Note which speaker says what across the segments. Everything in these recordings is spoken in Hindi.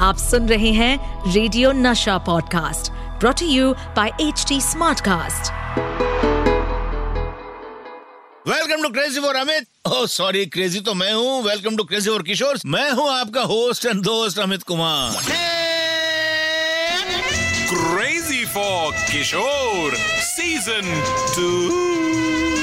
Speaker 1: आप सुन रहे हैं radio Nasha podcast brought you by H T Smartcast
Speaker 2: welcome to crazy for Amit oh sorry crazy तो मैं हूँ. Welcome to crazy for Kishore मैं हूँ आपका होस्ट एंड दोस्त Amit Kumar.
Speaker 3: Crazy for Kishore season 2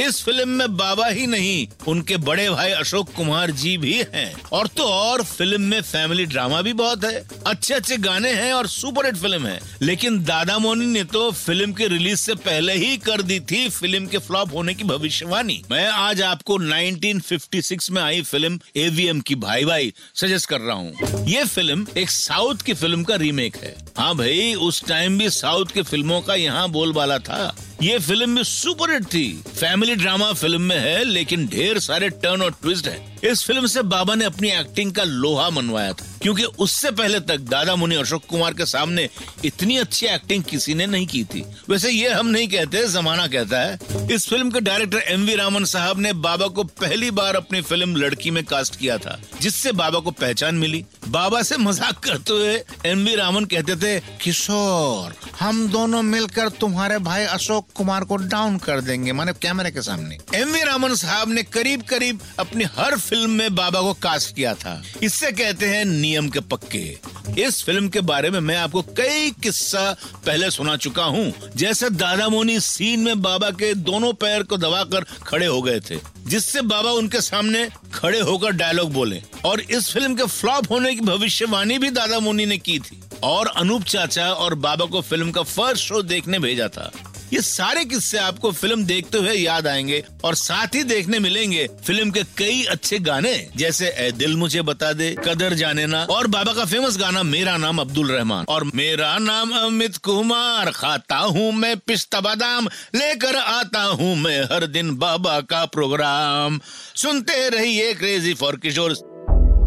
Speaker 2: इस फ़िल्म में बाबा ही नहीं, उनके बड़े भाई अशोक कुमार जी भी हैं। और तो और फ़िल्म में फैमिली ड्रामा भी बहुत है। अच्छे अच्छे गाने हैं और सुपर हिट फ़िल्म है। लेकिन दादा मोनी ने तो फ़िल्म के रिलीज़ से पहले ही कर दी थी फ़िल्म के फ्लॉप होने की भविष्यवाणी। मैं आज आपको 1956 में आई फ़िल्म एवीएम की भाई भाई सजेस्ट कर रहा हूँ। ये फ़िल्म एक साउथ की फ़िल्म का रीमेक है। हाँ भाई, उस टाइम भी साउथ की फ़िल्मों का यहाँ बोलबाला था। ये फ़िल्म भी सुपर हिट थी। फैमिली ड्रामा फ़िल्म में है, लेकिन ढेर सारे टर्न और ट्विस्ट है। इस फ़िल्म से बाबा ने अपनी एक्टिंग का लोहा मनवाया था, क्योंकि उससे पहले तक दादा मुनि अशोक कुमार के सामने इतनी अच्छी एक्टिंग किसी ने नहीं की थी। वैसे ये हम नहीं कहते, जमाना कहता है। इस फ़िल्म के डायरेक्टर एम वी रामन साहब ने बाबा को पहली बार अपनी फ़िल्म लड़की में कास्ट किया था, जिससे बाबा को पहचान मिली। बाबा से मज़ाक करते हुए एम बी रामन कहते थे, किशोर, हम दोनों मिलकर तुम्हारे भाई अशोक कुमार को डाउन कर देंगे, माने कैमरे के सामने. एम वी रामन साहब ने करीब करीब अपनी हर फ़िल्म में बाबा को कास्ट किया था। इससे कहते हैं, नियम के पक्के। इस फ़िल्म के बारे में मैं आपको कई किस्सा पहले सुना चुका हूँ। जैसे दादा मोनी सीन में बाबा के दोनों पैर को दबाकर खड़े हो गए थे, जिससे बाबा उनके सामने खड़े होकर डायलॉग बोले। और इस फ़िल्म के फ्लॉप होने की भविष्यवाणी भी दादा मोनी ने की थी। और अनूप चाचा और बाबा को फ़िल्म का फ़र्स्ट शो देखने भेजा था। ये सारे किस्से आपको फ़िल्म देखते हुए याद आएँगे और साथ ही देखने मिलेंगे फ़िल्म के कई अच्छे गाने, जैसे ए दिल मुझे बता दे, कदर जाने ना, और बाबा का फ़ेमस गाना, मेरा नाम अब्दुल रहमान। और मेरा नाम अमित कुमार, खाता हूँ मैं पिस्ता बादाम, लेकर आता हूँ मैं हर दिन बाबा का प्रोग्राम सुनते रहिए क्रेजी फॉर किशोर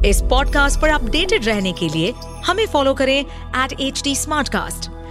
Speaker 1: इस पॉडकास्ट पर अपडेटेड रहने के लिए हमें फॉलो करें एट एच